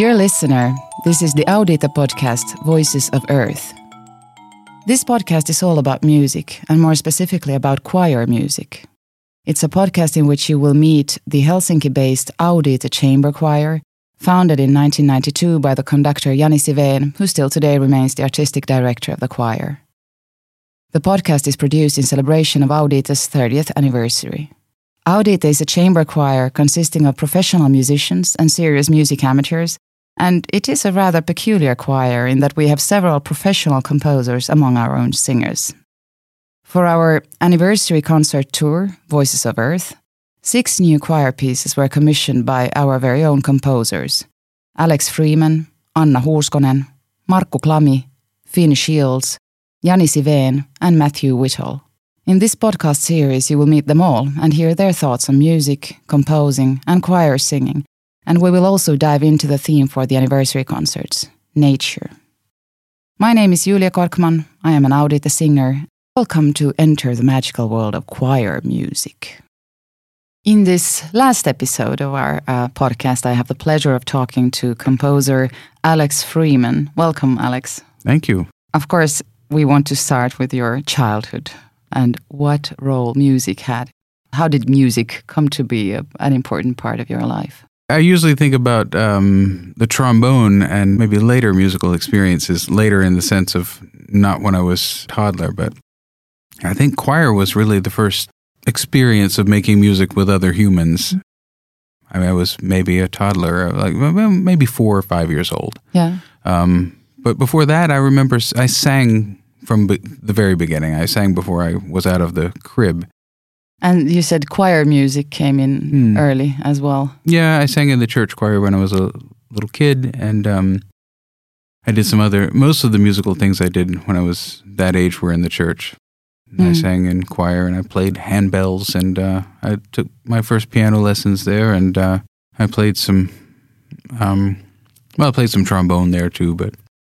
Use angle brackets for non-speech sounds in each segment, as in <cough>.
Dear listener, this is the Audite podcast, Voices of Earth. This podcast is all about music, and more specifically about choir music. It's a podcast in which you will meet the Helsinki based Audite Chamber Choir, founded in 1992 by the conductor Jani Sivén, who still today remains the artistic director of the choir. The podcast is produced in celebration of Audite's 30th anniversary. Audite is a chamber choir consisting of professional musicians and serious music amateurs and it is a rather peculiar choir in that we have several professional composers among our own singers. For our anniversary concert tour, Voices of Earth, six new choir pieces were commissioned by our very own composers Alex Freeman, Anna Huuskonen, Markku Klami, Finn Shields, Jani Sivén, and Matthew Whittall. In this podcast series, you will meet them all and hear their thoughts on music, composing, and choir singing, and we will also dive into the theme for the anniversary concerts nature. My name is Julia Korkman. I am an Audite singer. Welcome to enter the magical world of choir music. In this last episode of our uh, podcast, I have the pleasure of talking to composer Alex Freeman. Welcome, Alex. Thank you. Of course, we want to start with your childhood and what role music had. How did music come to be a, an important part of your life? I usually think about um, the trombone and maybe later musical experiences, later in the sense of not when I was toddler, but I think choir was really the first experience of making music with other humans. I mean, I was maybe a toddler, like maybe four or five years old. Yeah. Um, but before that, I remember I sang from the very beginning. I sang before I was out of the crib. And you said choir music came in mm. early as well. Yeah, I sang in the church choir when I was a little kid, and um, I did some other. Most of the musical things I did when I was that age were in the church. Mm. I hmm. sang in choir, and I played handbells, and uh, I took my first piano lessons there, and uh, I played some. Um, well, I played some trombone there too, but.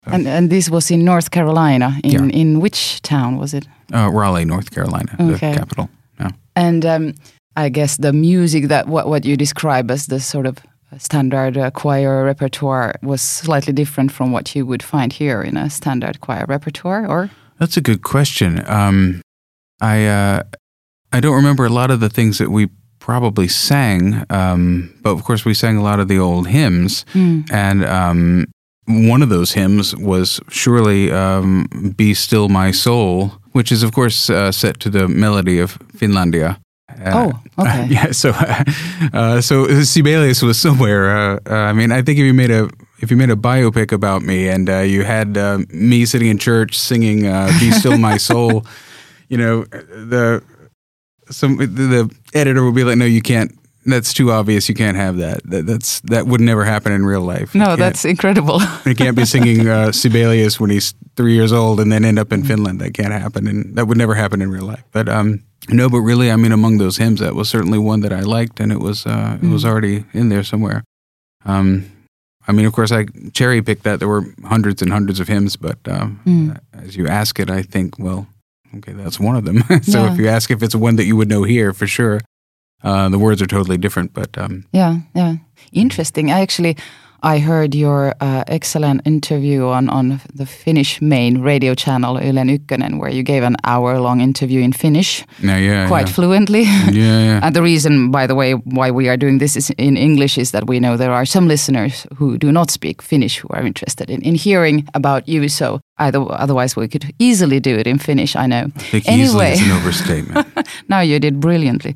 Uh, and and this was in North Carolina. In yeah. in which town was it? Uh, Raleigh, North Carolina, okay. the capital. Yeah. And um, I guess the music that what, what you describe as the sort of standard uh, choir repertoire was slightly different from what you would find here in a standard choir repertoire, or? That's a good question. Um, I uh, I don't remember a lot of the things that we probably sang, um, but of course we sang a lot of the old hymns, mm. and um, one of those hymns was surely um, "Be Still My Soul," which is of course uh, set to the melody of Finlandia. Uh, oh, okay. <laughs> yeah. So, <laughs> uh, so Sibelius was somewhere. Uh, uh, I mean, I think if you made a if you made a biopic about me and uh, you had me sitting in church singing "Be Still My <laughs> Soul," you know, the some the, editor would be like, "No, you can't that's too obvious. You can't have that. that that's that would never happen in real life. No, that's incredible. <laughs> you can't be singing uh, Sibelius when he's three years old and then end up in Finland. That can't happen, and that would never happen in real life. But um, no, but really, I mean, among those hymns, that was certainly one that I liked, and it was uh, it was mm. already in there somewhere. Um, I mean, of course, I cherry picked that. There were hundreds and hundreds of hymns, but mm. as you ask it, I think, well, okay, that's one of them. <laughs> so yeah. if you ask if it's one that you would know here, for sure, uh, the words are totally different, but um, yeah, yeah, interesting. I actually I heard your uh, excellent interview on on the Finnish main radio channel Ylen Ykkönen, where you gave an hour long interview in Finnish, yeah, yeah, quite yeah. fluently. Yeah, <laughs> yeah. and the reason, by the way, why we are doing this is in English is that we know there are some listeners who do not speak Finnish who are interested in, in hearing about you. So either, otherwise, we could easily do it in Finnish. I know. I think anyway, easily is an overstatement. <laughs> now you did brilliantly.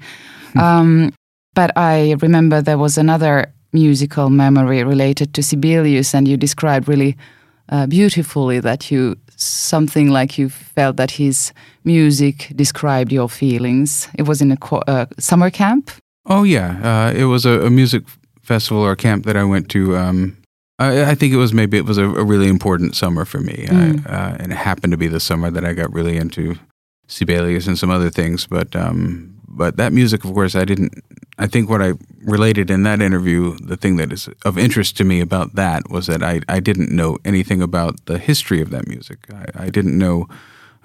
Um, but I remember there was another musical memory related to Sibelius, and you described really uh, beautifully that you something like you felt that his music described your feelings. It was in a uh, summer camp. Oh yeah, uh, it was a, a, music festival or camp that I went to. Um, I, I, think it was maybe it was a, a really important summer for me, mm. Uh, and it happened to be the summer that I got really into Sibelius and some other things. But um, but that music, of course, I didn't I think what I related in that interview, the thing that is of interest to me about that was that I, I didn't know anything about the history of that music. I, I didn't know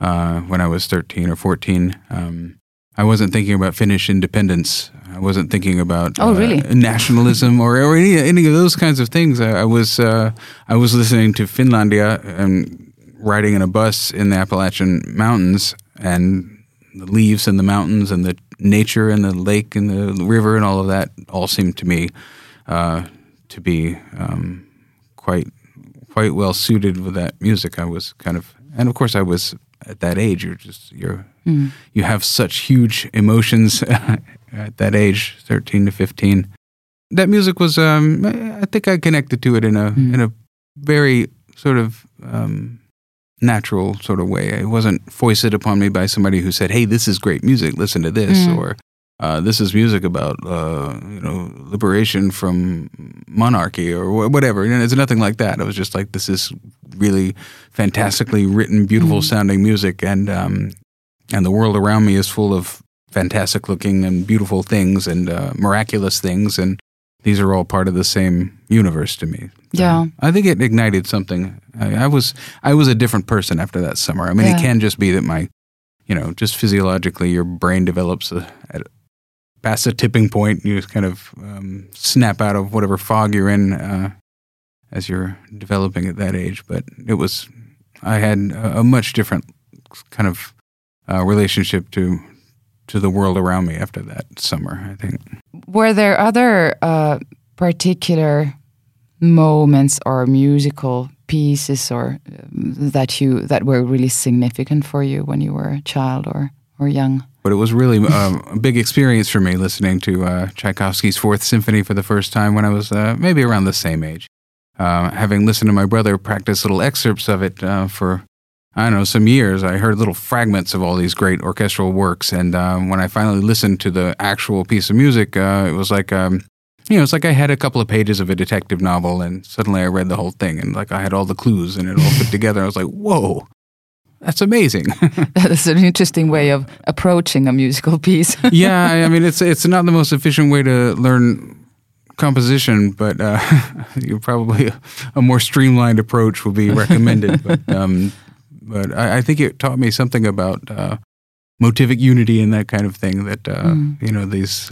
uh, when I was 13 or 14. Um, I wasn't thinking about Finnish independence. I wasn't thinking about oh, really? uh, nationalism or, or any, any of those kinds of things. I, I was uh, I was listening to Finlandia and riding in a bus in the Appalachian Mountains and the leaves in the mountains and the nature and the lake and the river and all of that all seemed to me uh, to be um, quite quite well suited with that music. I was kind of, and of course, I was at that age. You're just you're mm. you have such huge emotions <laughs> at that age, thirteen to fifteen. That music was, um, I think, I connected to it in a mm. in a very sort of um, natural sort of way. It wasn't foisted upon me by somebody who said, "Hey, this is great music. Listen to this," mm. or uh, "This is music about uh, you know liberation from monarchy," or whatever. You know, it's nothing like that. It was just like this is really fantastically written, beautiful mm. sounding music, and um, and the world around me is full of fantastic looking and beautiful things and uh, miraculous things and these are all part of the same universe to me. So yeah, I think it ignited something. I, I, was I was a different person after that summer. I mean, yeah. it can just be that my, you know, just physiologically, your brain develops a, at past a tipping point. You just kind of um, snap out of whatever fog you're in uh, as you're developing at that age. But it was I had a, a much different kind of uh, relationship to to the world around me after that summer. I think. Were there other uh, particular moments or musical pieces or um, that you that were really significant for you when you were a child or or young? But it was really um, a big experience for me listening to uh, Tchaikovsky's Fourth Symphony for the first time when I was uh, maybe around the same age. Uh, having listened to my brother practice little excerpts of it uh, for I don't know, some years, I heard little fragments of all these great orchestral works. And um, when I finally listened to the actual piece of music, uh, it was like, um, you know, it's like I had a couple of pages of a detective novel and suddenly I read the whole thing and like I had all the clues and it all fit together. I was like, whoa, that's amazing. <laughs> that's an interesting way of approaching a musical piece. <laughs> yeah, I mean, it's it's not the most efficient way to learn composition, but uh, <laughs> probably a, a, more streamlined approach would be recommended. but um, but I, I, think it taught me something about uh, motivic unity and that kind of thing. That uh, mm. you know these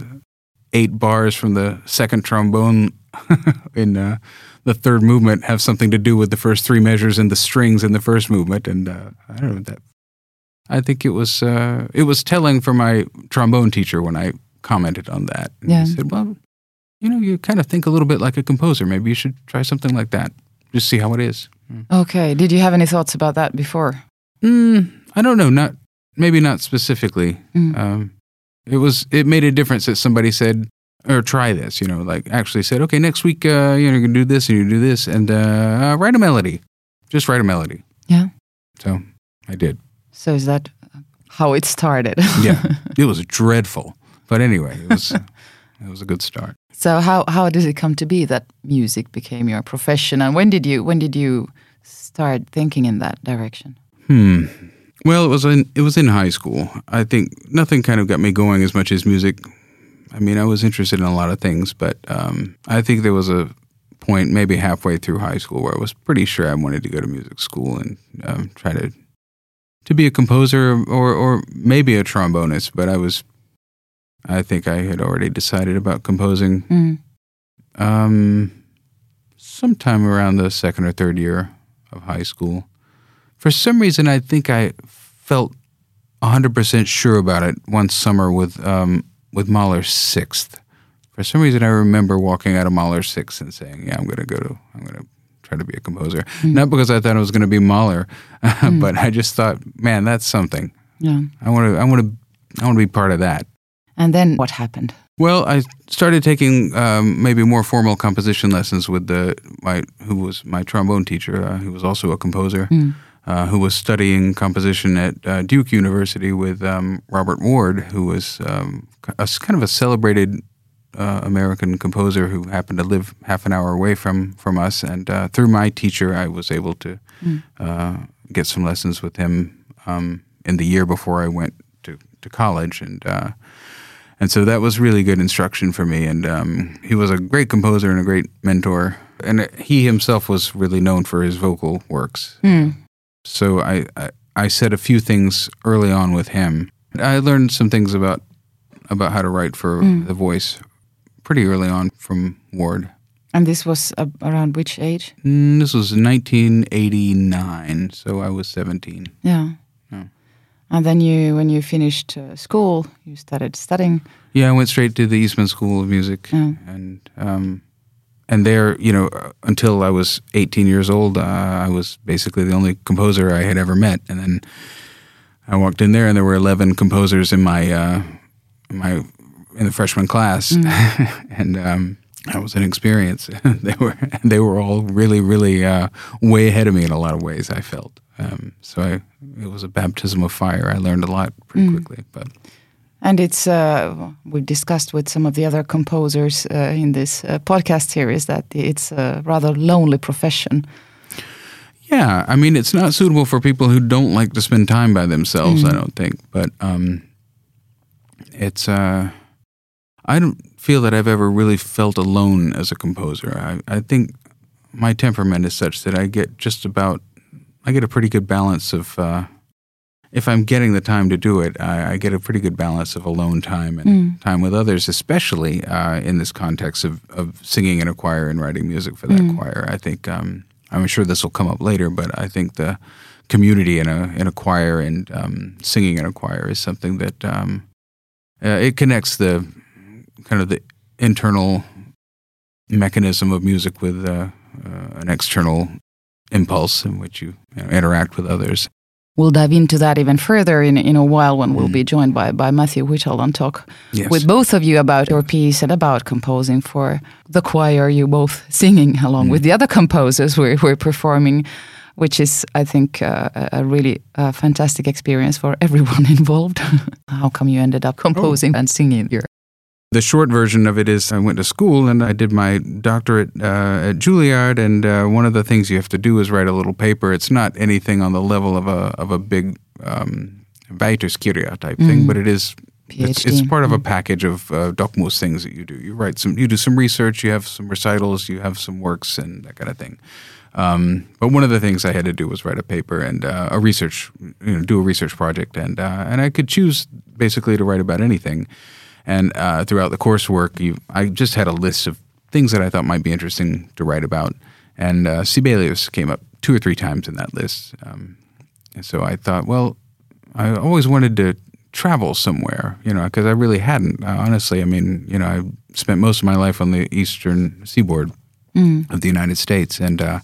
eight bars from the second trombone <laughs> in uh, the third movement have something to do with the first three measures and the strings in the first movement. And uh, I don't know that. I think it was uh, it was telling for my trombone teacher when I commented on that. And yeah. He said, "Well, you know, you kind of think a little bit like a composer. Maybe you should try something like that. Just see how it is." Okay. Did you have any thoughts about that before? Mm, I don't know. Not maybe not specifically. Mm. Um, it was it made a difference that somebody said or try this. You know, like actually said, okay, next week uh, you know you can do this and you do this and uh, uh, write a melody. Just write a melody. Yeah. So I did. So is that how it started? yeah, <laughs> it was dreadful, but anyway, it was <laughs> it was a good start. So how how did it come to be that music became your profession, and when did you when did you start thinking in that direction? Hmm. Well, it was in it was in high school. I think nothing kind of got me going as much as music. I mean, I was interested in a lot of things, but um, I think there was a point maybe halfway through high school where I was pretty sure I wanted to go to music school and um, try to to be a composer or or maybe a trombonist. But I was I think I had already decided about composing mm. um, sometime around the second or third year of high school. For some reason, I think I felt 100% sure about it one summer with, um, with Mahler Sixth. For some reason, I remember walking out of Mahler Sixth and saying, "Yeah, I'm going to go to, I'm going to try to be a composer." Mm. Not because I thought it was going to be Mahler, <laughs> mm. but I just thought, "Man, that's something." Yeah, I want to, I want to, I want to be part of that. And then what happened? Well, I started taking um, maybe more formal composition lessons with the my who was my trombone teacher, uh, who was also a composer, mm. uh, who was studying composition at uh, Duke University with um, Robert Ward, who was um, a, kind of a celebrated uh, American composer who happened to live half an hour away from from us. And uh, through my teacher, I was able to mm. get some lessons with him um, in the year before I went to to college and And so that was really good instruction for me. And um, he was a great composer and a great mentor. And he himself was really known for his vocal works. Mm. So I, I, I said a few things early on with him. I learned some things about about how to write for Mm. the voice pretty early on from Ward. And this was uh, around which age? Mm, this was 1989, so I was 17. Yeah. And then you, when you finished uh, school, you started studying. Yeah, I went straight to the Eastman School of Music, Yeah. and um, and there, you know, until I was 18 years old, uh, I was basically the only composer I had ever met. And then I walked in there, and there were 11 composers in my uh, in my in the freshman class, <laughs> and um, that was an experience. <laughs> they were they were all really, really uh, way ahead of me in a lot of ways. I felt um, so. I, it was a baptism of fire. I learned a lot pretty quickly, but. And it's, uh, we've discussed with some of the other composers uh, in this uh, podcast series that it's a rather lonely profession. Yeah, I mean, it's not suitable for people who don't like to spend time by themselves. I don't think, but um, it's. Uh, I don't feel that I've ever really felt alone as a composer. I, I think my temperament is such that I get just about. I get a pretty good balance of. Uh, if I'm getting the time to do it, I, I get a pretty good balance of alone time and time with others, especially uh, in this context of, of singing in a choir and writing music for that choir. I think um, I'm sure this will come up later, but I think the community in a in a choir and um, singing in a choir is something that um, uh, it connects the kind of the internal mechanism of music with uh, uh, an external impulse in which you, you know, interact with others. We'll dive into that even further in, in a while when we'll be joined by, by Matthew Whittall and talk Yes. with both of you about your piece and about composing for the choir. You both singing along with the other composers we're, we're performing, which is, I think, uh, a really uh, fantastic experience for everyone <laughs> involved. How come you ended up composing and singing here? The short version of it is I went to school and I did my doctorate uh, at Juilliard, and uh, one of the things you have to do is write a little paper. It's not anything on the level of a of a big um, väitöskirja type thing, but it is. It's, it's part of a package of uh, Dokmus things that you do. You write some, you do some research, you have some recitals, you have some works, and that kind of thing. Um, but one of the things I had to do was write a paper and uh, a research, you know, do a research project, and uh, and I could choose basically to write about anything. And uh, throughout the coursework, you, I just had a list of things that I thought might be interesting to write about. And uh, Sibelius came up two or three times in that list. Um, and so I thought, well, I always wanted to travel somewhere, you know, because I really hadn't. Uh, honestly, I mean, you know, I spent most of my life on the eastern seaboard of the United States, and uh,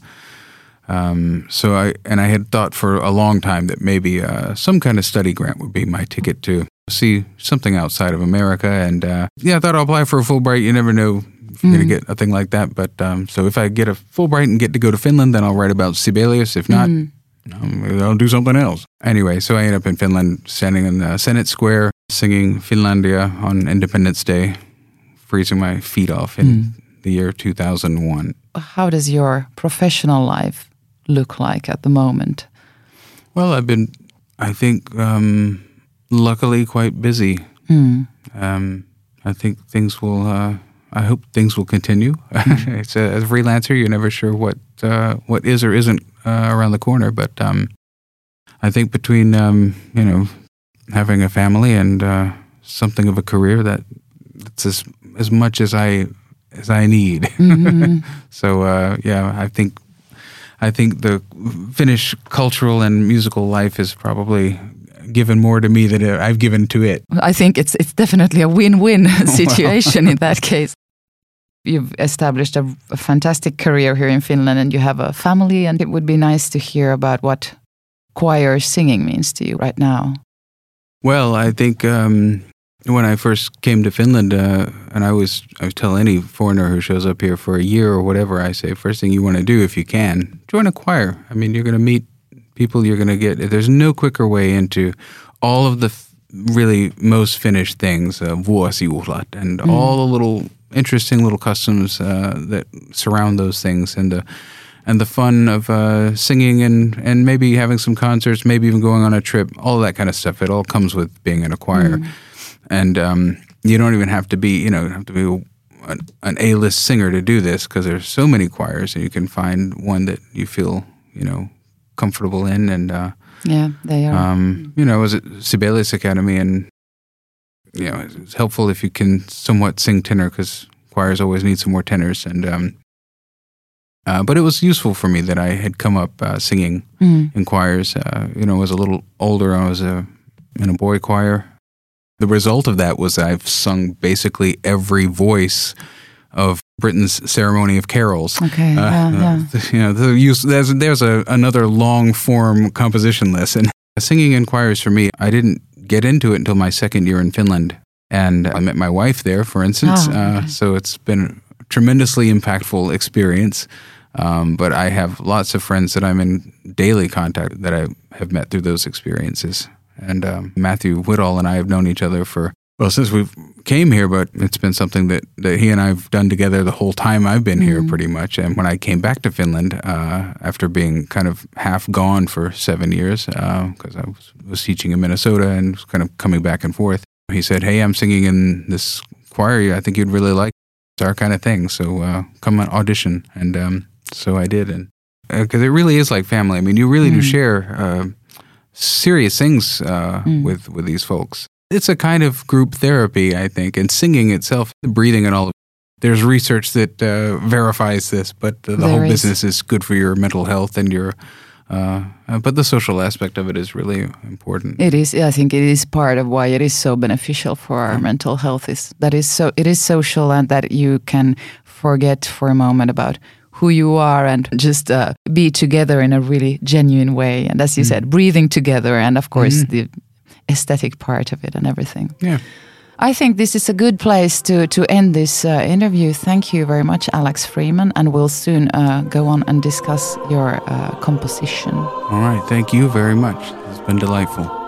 um, so I and I had thought for a long time that maybe uh, some kind of study grant would be my ticket to see something outside of America. And uh, yeah, I thought I'll apply for a Fulbright. You never know if you're going to get a thing like that. But um, so if I get a Fulbright and get to go to Finland, then I'll write about Sibelius. If not, um, I'll do something else. Anyway, so I end up in Finland, standing in the Senate Square, singing Finlandia on Independence Day, freezing my feet off in the year 2001. How does your professional life look like at the moment? Well, I've been, I think, um, luckily quite busy. Um, I think things will. Uh, I hope things will continue. <laughs> it's a, as a freelancer, you're never sure what uh, what is or isn't uh, around the corner. But um, I think between um, you know having a family and uh, something of a career, that it's as as much as I as I need. <laughs> so uh, yeah, I think I think the Finnish cultural and musical life is probably given more to me than I've given to it. I think it's it's definitely a win-win <laughs> <laughs> situation in that case. You've established a, a fantastic career here in Finland, and you have a family. And it would be nice to hear about what choir singing means to you right now. Well, I think um, when I first came to Finland, uh, and I was I tell any foreigner who shows up here for a year or whatever, I say first thing you want to do if you can, join a choir. I mean, you're going to meet people. You're going to get. There's no quicker way into all of the f- really most Finnish things, uh, vuosijuhlat, and all the little interesting little customs uh, that surround those things, and the and the fun of uh, singing and and maybe having some concerts, maybe even going on a trip, all that kind of stuff. It all comes with being in a choir, and um, you don't even have to be, you know, you have to be an, an A-list singer to do this because there's so many choirs, and you can find one that you feel, you know, comfortable in. And uh, yeah, they are. um, you know, I was at Sibelius Academy, and you know, it's helpful if you can somewhat sing tenor because choirs always need some more tenors. And um, uh, but it was useful for me that I had come up uh, singing Mm. in choirs. Uh, you know, I was a little older. I was uh, in a boy choir. The result of that was I've sung basically every voice of Britten's ceremony of carols. Okay. Uh, yeah, yeah. uh, you know, the use, there's there's a, another long form composition lesson. Singing in choirs for me, I didn't get into it until my second year in Finland, and I met my wife there, for instance. Ah, okay. uh, so it's been a tremendously impactful experience. Um, but I have lots of friends that I'm in daily contact that I have met through those experiences. And um, Matthew Whittall and I have known each other for well since we came here, but it's been something that, that he and I've done together the whole time I've been here, pretty much. And when I came back to Finland uh, after being kind of half gone for seven years, because I was, was teaching in Minnesota and was kind of coming back and forth, he said, "Hey, I'm singing in this choir. I think you'd really like. It's our kind of thing. So uh, come and audition." And um, so I did, and because it really is like family. I mean, you really do share uh, serious things uh, with with these folks. It's a kind of group therapy, I think, and singing itself, the breathing and all. of There's research that uh, verifies this, but the, the whole is. business is good for your mental health and your. Uh, uh, but the social aspect of it is really important. It is. I think it is part of why it is so beneficial for our mental health. Is that is so. It is social, and that you can forget for a moment about who you are and just uh, be together in a really genuine way. And as you said, breathing together, and of course the aesthetic part of it and everything. yeah. I think this is a good place to to end this uh, interview. Thank you very much, Alex Freeman, and we'll soon uh, go on and discuss your uh, composition. All right. Thank you very much. It's been delightful.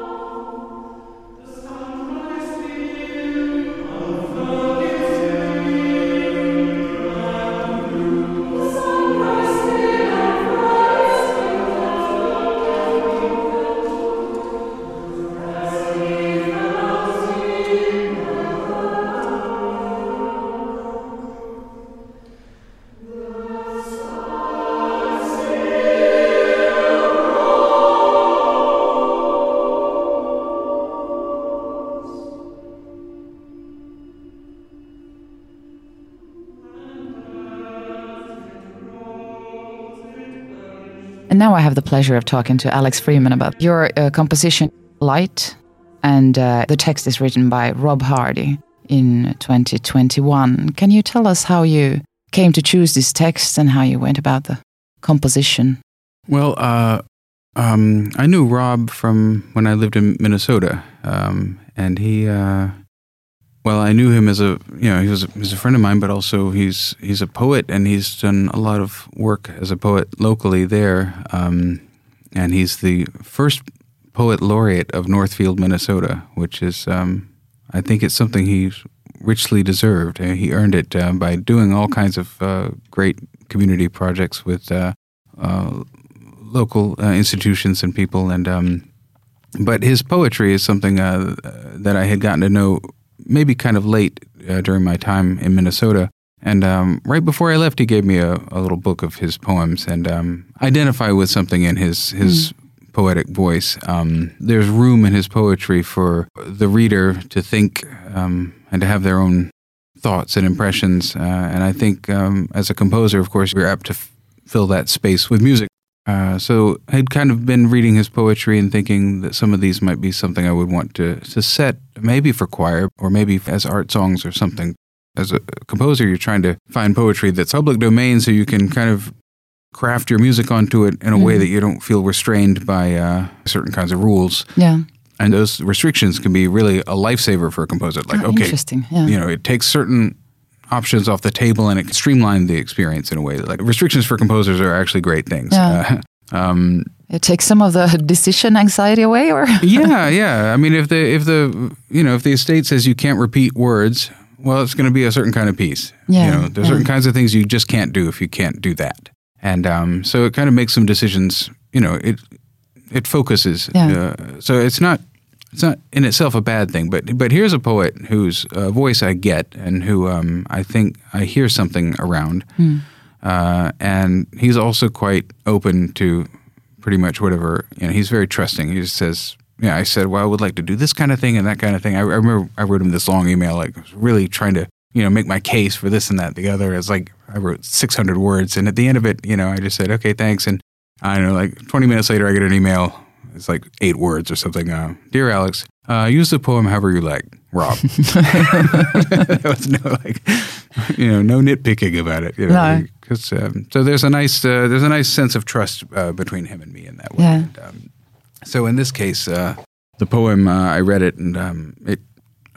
Have the pleasure of talking to Alex Freeman about your uh, composition, Light, and uh, the text is written by Rob Hardy in 2021. Can you tell us how you came to choose this text and how you went about the composition? Well, uh, um, I knew Rob from when I lived in Minnesota, um, and he, uh, well, I knew him as a, you know, he was a, he's a friend of mine, but also he's he's a poet, and he's done a lot of work as a poet locally there, um, and he's the first poet laureate of Northfield, Minnesota, which is, um, I think, it's something he's richly deserved. He earned it uh, by doing all kinds of uh, great community projects with. Uh, uh, local uh, institutions and people and um, but his poetry is something uh, that I had gotten to know maybe kind of late uh, during my time in Minnesota. And um, right before I left he gave me a, a little book of his poems and um, I identify with something in his his poetic voice. Um, there's room in his poetry for the reader to think um, and to have their own thoughts and impressions. Uh, and I think um, as a composer of course you're apt to f- fill that space with music uh, so I'd kind of been reading his poetry and thinking that some of these might be something I would want to, to set, maybe for choir or maybe as art songs or something. As a composer, you're trying to find poetry that's public domain so you can kind of craft your music onto it in a way that you don't feel restrained by uh, certain kinds of rules. Yeah. And those restrictions can be really a lifesaver for a composer. Like, Ah, okay, Interesting. Yeah. you know, it takes certain options off the table and it streamlined the experience in a way. Like restrictions for composers are actually great things. Yeah. Uh, <laughs> um, It takes some of the decision anxiety away, or <laughs> yeah, yeah. I mean, if the if the you know if the estate says you can't repeat words, well, it's going to be a certain kind of piece. Yeah, You know, there's yeah. certain kinds of things you just can't do if you can't do that, and um, so it kind of makes some decisions. You know, it it focuses. Yeah. Uh, so it's not it's not in itself a bad thing, but but here's a poet whose uh, voice I get and who um, I think I hear something around, uh, and he's also quite open to pretty much whatever. You know, he's very trusting. He just says, "Yeah." I said, "Well, I would like to do this kind of thing and that kind of thing." I, I remember I wrote him this long email, like really trying to you know make my case for this and that, the other. It's like I wrote 600 words, and at the end of it, you know, I just said, "Okay, thanks," and I don't know, like 20 minutes later, I get an email it's like eight words or something. Uh, Dear Alex, uh, use the poem however you like, Rob. <laughs> there was no like, you know, no nitpicking about it. You know, No. because um, so there's a nice uh, there's a nice sense of trust uh, between him and me in that way. Yeah. And, um, so in this case, uh, the poem uh, I read it and um, it.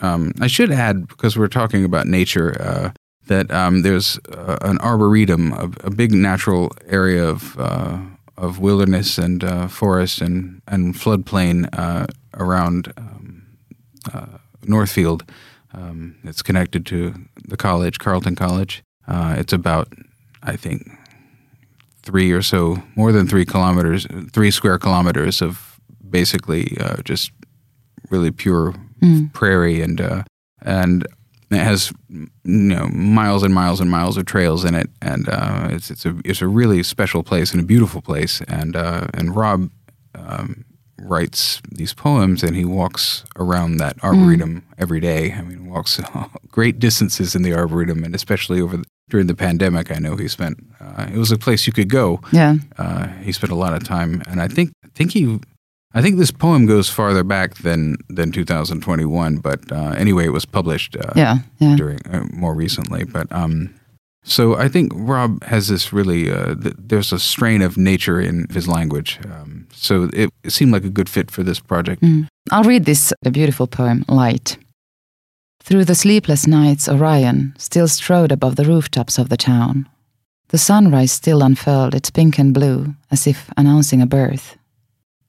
Um, I should add because we're talking about nature uh, that um, there's uh, an arboretum, a, a big natural area of uh, of wilderness and uh, forest and and floodplain uh, around um, uh, Northfield. Um, it's connected to the college, Carleton College. Uh, it's about, I think, three or so, more than three kilometers, three square kilometers of basically uh, just really pure prairie and uh, and it has you know miles and miles and miles of trails in it, and uh, it's it's a it's a really special place and a beautiful place. And uh, and Rob um, writes these poems, and he walks around that arboretum every day. I mean, walks <laughs> great distances in the arboretum, and especially over the, during the pandemic, I know he spent. Uh, it was a place you could go. Yeah. Uh, he spent a lot of time, and I think I think he. I think this poem goes farther back than than 2021, but uh, anyway, it was published uh, Yeah. Yeah. during uh, more recently. But um, so I think Rob has this really. Uh, th- there's a strain of nature in his language, um, so it, it seemed like a good fit for this project. I'll read this the beautiful poem, Light. Through the sleepless nights, Orion still strode above the rooftops of the town. The sunrise still unfurled its pink and blue, as if announcing a birth.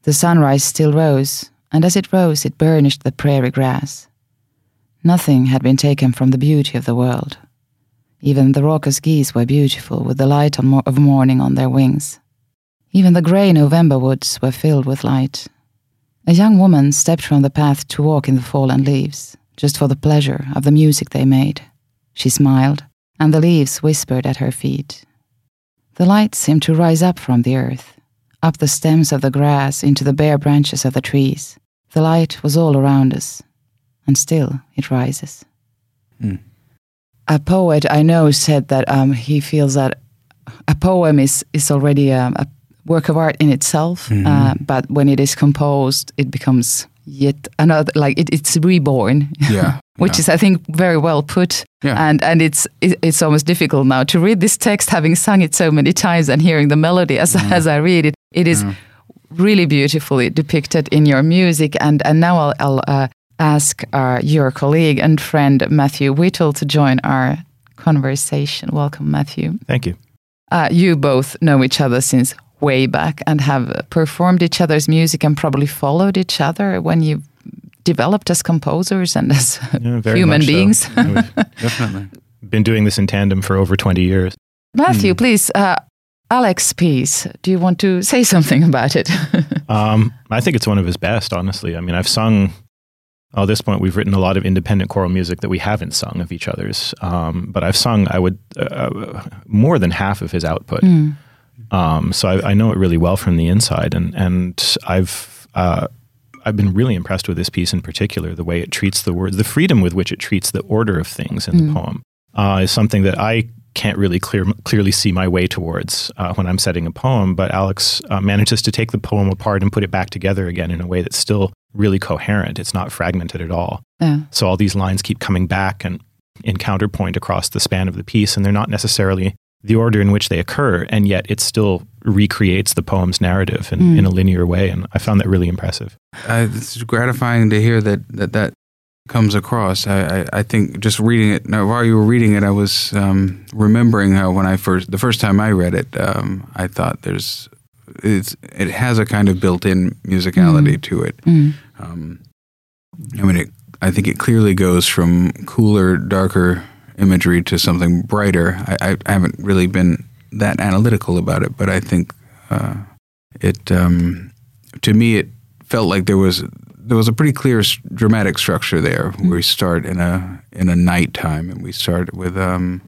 The sunrise still rose, and as it rose, it burnished the prairie grass. Nothing had been taken from the beauty of the world. Even the raucous geese were beautiful with the light of morning on their wings. Even the grey November woods were filled with light, a young woman stepped from the path to walk in the fallen leaves, just for the pleasure of the music they made. She smiled, and the leaves whispered at her feet. The light seemed to rise up from the earth, up the stems of the grass into the bare branches of the trees. The light was all around us, and still it rises. Hmm. A poet I know said that um, he feels that a poem is, is already um, a work of art in itself, uh, but when it is composed, it becomes yet another, like it, it's reborn. Yeah, <laughs> Which yeah. is, I think, very well put, Yeah. and and it's it, it's almost difficult now to read this text, having sung it so many times and hearing the melody as as I read it. It is really beautifully depicted in your music, and and now I'll, I'll uh, ask uh, your colleague and friend Matthew Whittall to join our conversation. Welcome, Matthew. Thank you. Uh, you both know each other since way back and have performed each other's music and probably followed each other when you developed as composers and as Yeah, <laughs> human much so. beings. <laughs> Definitely. been doing this in tandem for over 20 years. Matthew, please, uh, Alex piece. Do you want to say <laughs> something about it? Um, I think it's one of his best, honestly. I mean, I've sung, at this point, we've written a lot of independent choral music that we haven't sung of each other's. Um, but I've sung, I would, uh, more than half of his output. Um, so I, I know it really well from the inside. And, and I've, uh, I've been really impressed with this piece in particular, the way it treats the words, the freedom with which it treats the order of things in the poem uh, is something that I can't really clear, clearly see my way towards uh, when I'm setting a poem. But Alex uh, manages to take the poem apart and put it back together again in a way that's still really coherent. It's not fragmented at all. yeah. So all these lines keep coming back and in counterpoint across the span of the piece, and they're not necessarily the order in which they occur, and yet it still recreates the poem's narrative in, in a linear way. And I found that really impressive. Uh, it's gratifying to hear that that, that comes across. I, I, I think just reading it now, while you were reading it, I was um, remembering how when I first the first time I read it, um, I thought there's it's it has a kind of built-in musicality to it. Um, I mean, it, I think it clearly goes from cooler, darker imagery to something brighter. I, I, haven't really been that analytical about it, but I think uh, it um, to me it felt like there was there was a pretty clear dramatic structure there. Where we start in a in a nighttime, and we start with um,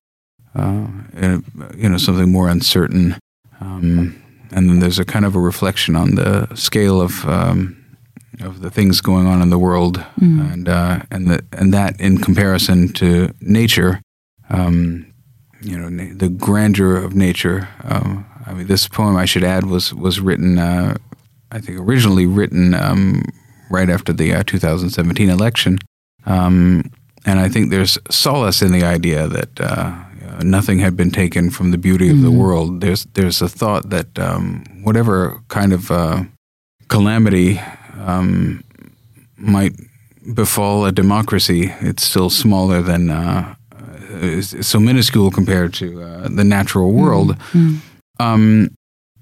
uh, in a- you know something more uncertain, um, and then there's a kind of a reflection on the scale of um, of the things going on in the world, and uh, and the and that in comparison to nature, um, you know, na- the grandeur of nature. Um, I mean, this poem I should add was was written, uh, I think, originally written um, right after the uh, 2017 election, um, and I think there's solace in the idea that. Uh, uh, Nothing had been taken from the beauty of the world. There's there's a thought that um, whatever kind of uh, calamity um, might befall a democracy, it's still smaller than uh, is so minuscule compared to uh, the natural world. Um,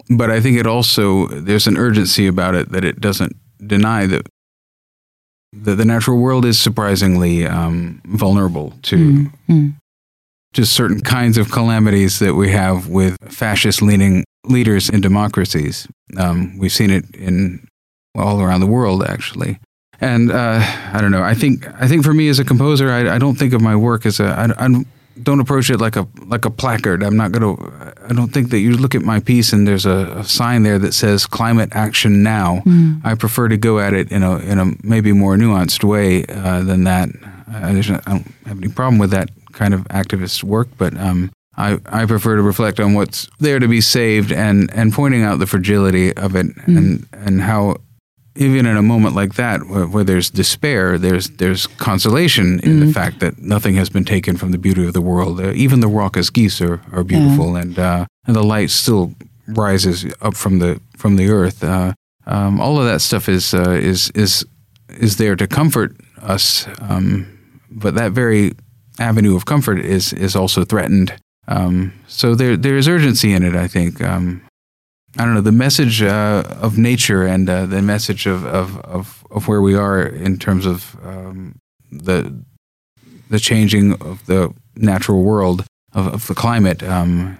but I think it also there's an urgency about it that it doesn't deny that that the natural world is surprisingly um, vulnerable to Mm, mm, just certain kinds of calamities that we have with fascist leaning leaders in democracies. Um, we've seen it in all around the world, actually. And uh, I don't know. I think I think for me as a composer, I, I don't think of my work as a. I, I don't approach it like a like a placard. I'm not going to. I don't think that you look at my piece and there's a, a sign there that says "Climate Action Now." I prefer to go at it in a in a maybe more nuanced way uh, than that. I, I don't have any problem with that kind of activist work, but um, I, I prefer to reflect on what's there to be saved and, and pointing out the fragility of it and and how even in a moment like that where, where there's despair, there's there's consolation in the fact that nothing has been taken from the beauty of the world. Uh, even the raucous geese are, are beautiful, and uh, and the light still rises up from the from the earth. Uh, um, all of that stuff is uh, is is is there to comfort us, um, but that very avenue of comfort is is also threatened. Um, so there there is urgency in it. I think. Um, I don't know the message uh, of nature and uh, the message of, of, of, of where we are in terms of um, the the changing of the natural world of, of the climate. Um,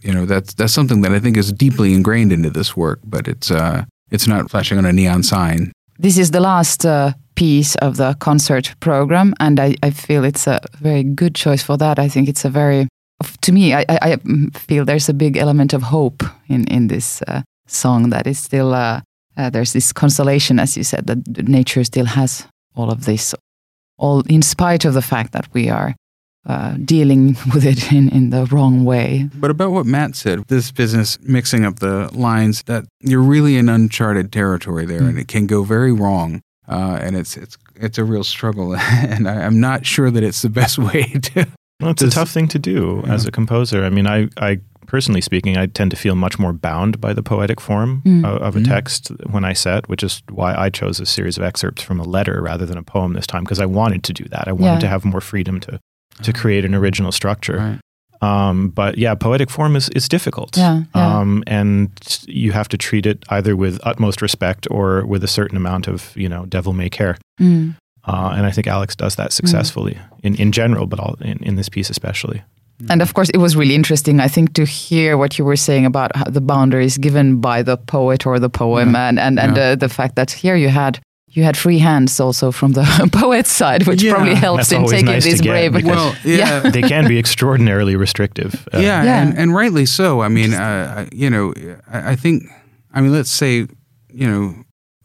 you know that's that's something that I think is deeply ingrained into this work, but it's uh, it's not flashing on a neon sign. This is the last uh, piece of the concert program, and I, I feel it's a very good choice for that. I think it's a very, to me, I, I, feel there's a big element of hope in in this uh, song that is still uh, uh, there's this consolation, as you said, that nature still has all of this, all in spite of the fact that we are uh, dealing <laughs> with it in, in the wrong way. But about what Matt said, this business mixing up the lines, that you're really in uncharted territory there, and it can go very wrong. Uh, and it's it's it's a real struggle, <laughs> and I, I'm not sure that it's the best <laughs> way to. Well, it's a tough thing to do as a composer. I mean, I, I personally speaking, I tend to feel much more bound by the poetic form Mm. of, of a Mm. text when I set, which is why I chose a series of excerpts from a letter rather than a poem this time because I wanted to do that. I wanted Yeah. to have more freedom to to create an original structure. Right. Um, but yeah, poetic form is is difficult. Yeah, yeah. Um, and you have to treat it either with utmost respect or with a certain amount of you know devil may care. Mm. Uh, and I think Alex does that successfully in, in general, but all, in, in this piece especially. And of course, it was really interesting, I think, to hear what you were saying about how the boundaries given by the poet or the poem, and and, and Yeah. uh, the fact that here you had you had free hands also from the <laughs> poet's side, which Yeah. probably helps That's in taking nice to this brave. because- Well, yeah. they can be extraordinarily restrictive. Uh, yeah, Yeah. And, and rightly so. I mean, uh, you know, I, I think, I mean, let's say, you know,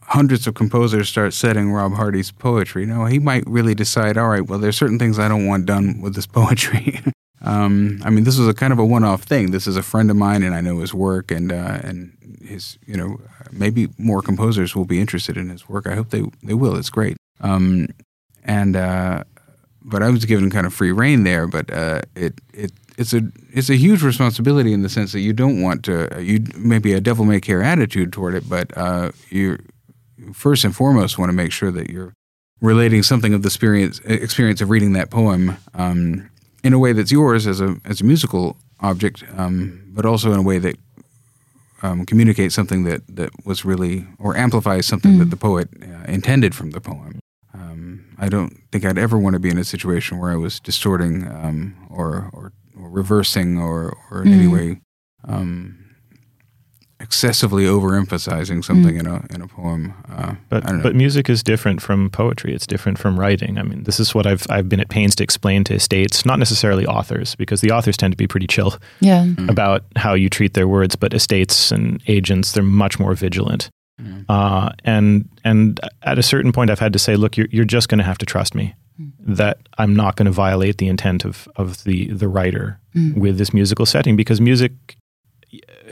hundreds of composers start setting Rob Hardy's poetry. No, he might really decide, all right, well, there's certain things I don't want done with this <laughs> poetry. um, I mean, this was a kind of a one-off thing. This is a friend of mine, and I know his work, and uh, and his, you know, maybe more composers will be interested in his work. I hope they they will. It's great. Um, and uh, but I was given kind of free reign there. But uh, it it it's a it's a huge responsibility in the sense that you don't want to you maybe a devil may care attitude toward it, but uh, you first and foremost want to make sure that you're relating something of the experience experience of reading that poem um, in a way that's yours as a as a musical object, um, but also in a way that um, communicates something that, that was really or amplifies something that the poet uh, intended from the poem. Um, I don't think I'd ever want to be in a situation where I was distorting um, or, or or reversing or or in any way um, excessively overemphasizing something in a in a poem. Uh, But I don't know. but music is different from poetry. It's different from writing. I mean, this is what I've I've been at pains to explain to estates, not necessarily authors, because the authors tend to be pretty chill Yeah. about how you treat their words, but estates and agents they're much more vigilant. Mm. Uh, and and at a certain point, I've had to say, look, you're you're just going to have to trust me that I'm not going to violate the intent of of the the writer with this musical setting because music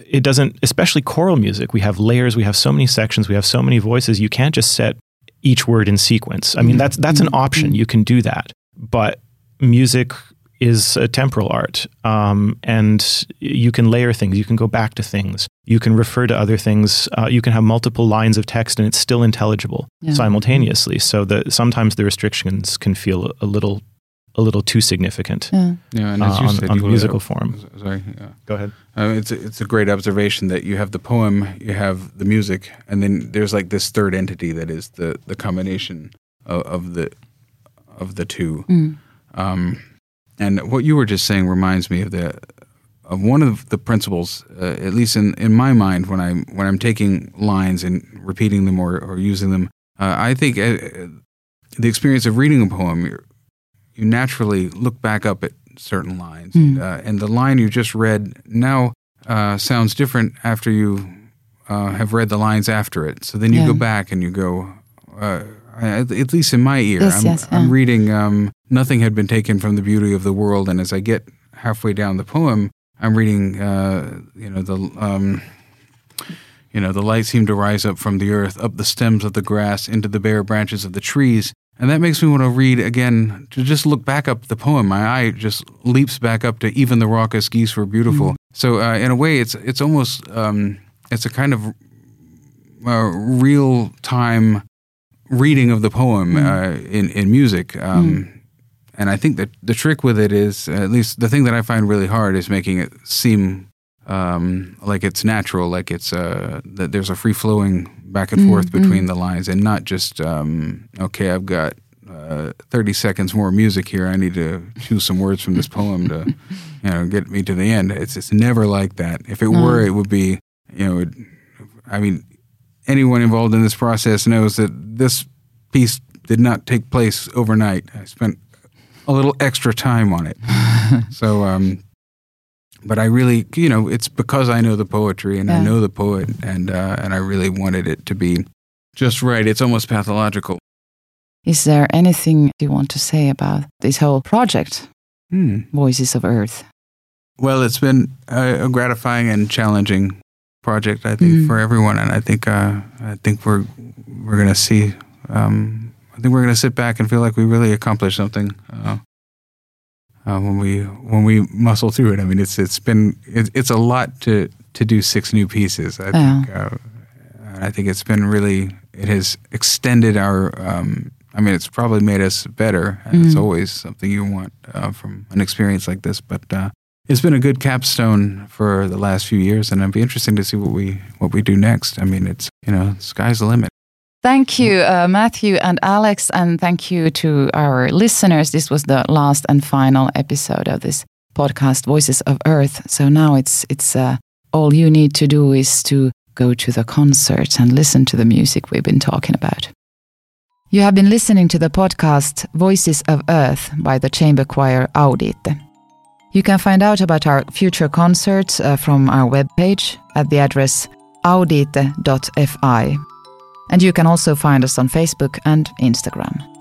it doesn't especially choral music we have layers we have so many sections we have so many voices you can't just set each word in sequence. I mean that's that's an option. You can do that. But music is a temporal art um, and you can layer things. You can go back to things. You can refer to other things. Uh, you can have multiple lines of text and it's still intelligible Yeah. simultaneously. So that sometimes the restrictions can feel a little a little too significant Yeah. yeah, and uh, as you on, said, on you the would- musical form Sorry. Yeah. go ahead Uh, it's a, it's a great observation that you have the poem, you have the music, and then there's like this third entity that is the the combination of, of the of the two. Mm. Um, and what you were just saying reminds me of the of one of the principles, uh, at least in, in my mind, when I'm when I'm taking lines and repeating them or, or using them. Uh, I think uh, the experience of reading a poem, you're, you naturally look back up at certain lines, Mm. uh, and the line you just read now uh, sounds different after you uh, have read the lines after it. So then you Yeah. go back and you go. Uh, at at least in my ear, Yes, I'm, yes, I'm reading um, Nothing Had Been Taken from the Beauty of the World. And as I get halfway down the poem, I'm reading, uh, you know, the. Um, you know, the light seemed to rise up from the earth, up the stems of the grass, into the bare branches of the trees. And that makes me want to read again, to just look back up the poem. My eye just leaps back up to even the raucous geese were beautiful. So uh, in a way, it's it's almost um, it's a kind of uh, real time reading of the poem uh, in in music. Um, And I think that the trick with it is, at least the thing that I find really hard, is making it seem um, like it's natural, like it's uh, that there's a free flowing back and forth between the lines, and not just um, okay, I've got uh, 30 seconds more music here. I need to choose some words from this poem to, <laughs> you know, get me to the end. It's it's never like that. If it were, it would be, you know, it, I mean, anyone involved in this process knows that this piece did not take place overnight. I spent a little extra time on it. <laughs> so, um, but I really, you know, it's because I know the poetry and I know the poet, and uh, and I really wanted it to be just right. It's almost pathological. Is there anything you want to say about this whole project, Hmm. Voices of Earth? Well, it's been a, a gratifying and challenging project, I think, Mm. for everyone, and I think uh, I think we're we're going to see. Um, I think we're going to sit back and feel like we really accomplished something uh, uh, when we when we muscle through it. I mean, it's it's been it, it's a lot to to do six new pieces. I think uh, I think it's been really it has extended our. Um, I mean, it's probably made us better, and it's always something you want uh, from an experience like this. But uh, it's been a good capstone for the last few years, and it'd be interesting to see what we what we do next. I mean, it's you know, sky's the limit. Thank you, uh, Matthew and Alex, and thank you to our listeners. This was the last and final episode of this podcast, Voices of Earth. So now it's it's uh, all you need to do is to go to the concert and listen to the music we've been talking about. You have been listening to the podcast Voices of Earth by the chamber choir Audite. You can find out about our future concerts uh, from our webpage at the address audite.fi. And you can also find us on Facebook and Instagram.